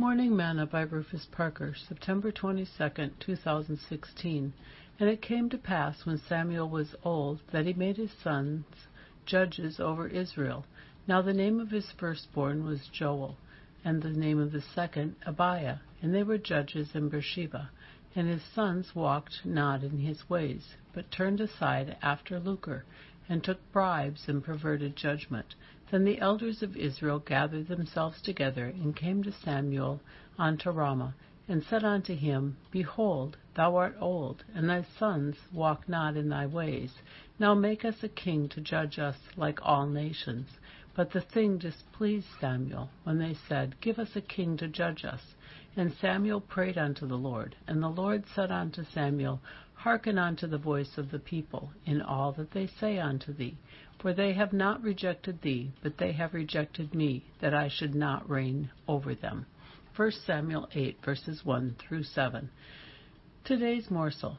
Morning Manna by Rufus Parker, September 22, 2016. And it came to pass when Samuel was old that he made his sons judges over Israel. Now the name of his firstborn was Joel, and the name of the second Abiah, and they were judges in Beersheba. And his sons walked not in his ways, but turned aside after lucre, and took bribes and perverted judgment. Then the elders of Israel gathered themselves together, and came to Samuel unto Ramah, and said unto him, Behold, thou art old, and thy sons walk not in thy ways. Now make us a king to judge us like all nations. But the thing displeased Samuel, when they said, Give us a king to judge us. And Samuel prayed unto the Lord. And the Lord said unto Samuel, Hearken unto the voice of the people in all that they say unto thee. For they have not rejected thee, but they have rejected me, that I should not reign over them. 1 Samuel 8, verses 1 through 7. Today's morsel.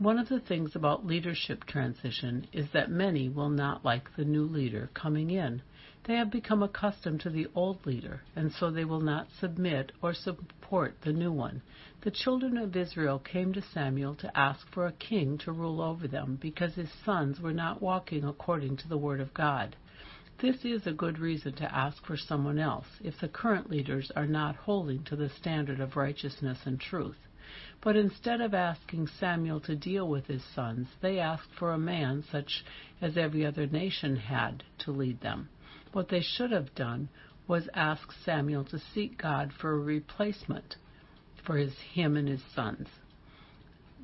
One of the things about leadership transition is that many will not like the new leader coming in. They have become accustomed to the old leader, and so they will not submit or support the new one. The children of Israel came to Samuel to ask for a king to rule over them because his sons were not walking according to the word of God. This is a good reason to ask for someone else if the current leaders are not holding to the standard of righteousness and truth. But instead of asking Samuel to deal with his sons, they asked for a man such as every other nation had to lead them. What they should have done was ask Samuel to seek God for a replacement for his, him and his sons.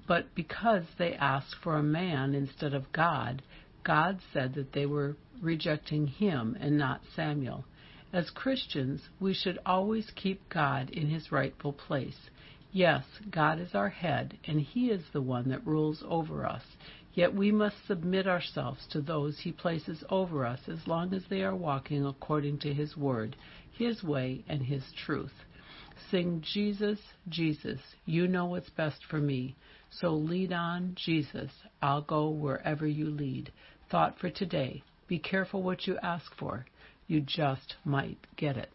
But because they asked for a man instead of God, God said that they were rejecting him and not Samuel. As Christians, we should always keep God in his rightful place. Yes, God is our head, and He is the one that rules over us. Yet we must submit ourselves to those He places over us as long as they are walking according to His word, His way, and His truth. Sing, Jesus, Jesus, you know what's best for me. So lead on, Jesus, I'll go wherever you lead. Thought for today be careful what you ask for. You just might get it.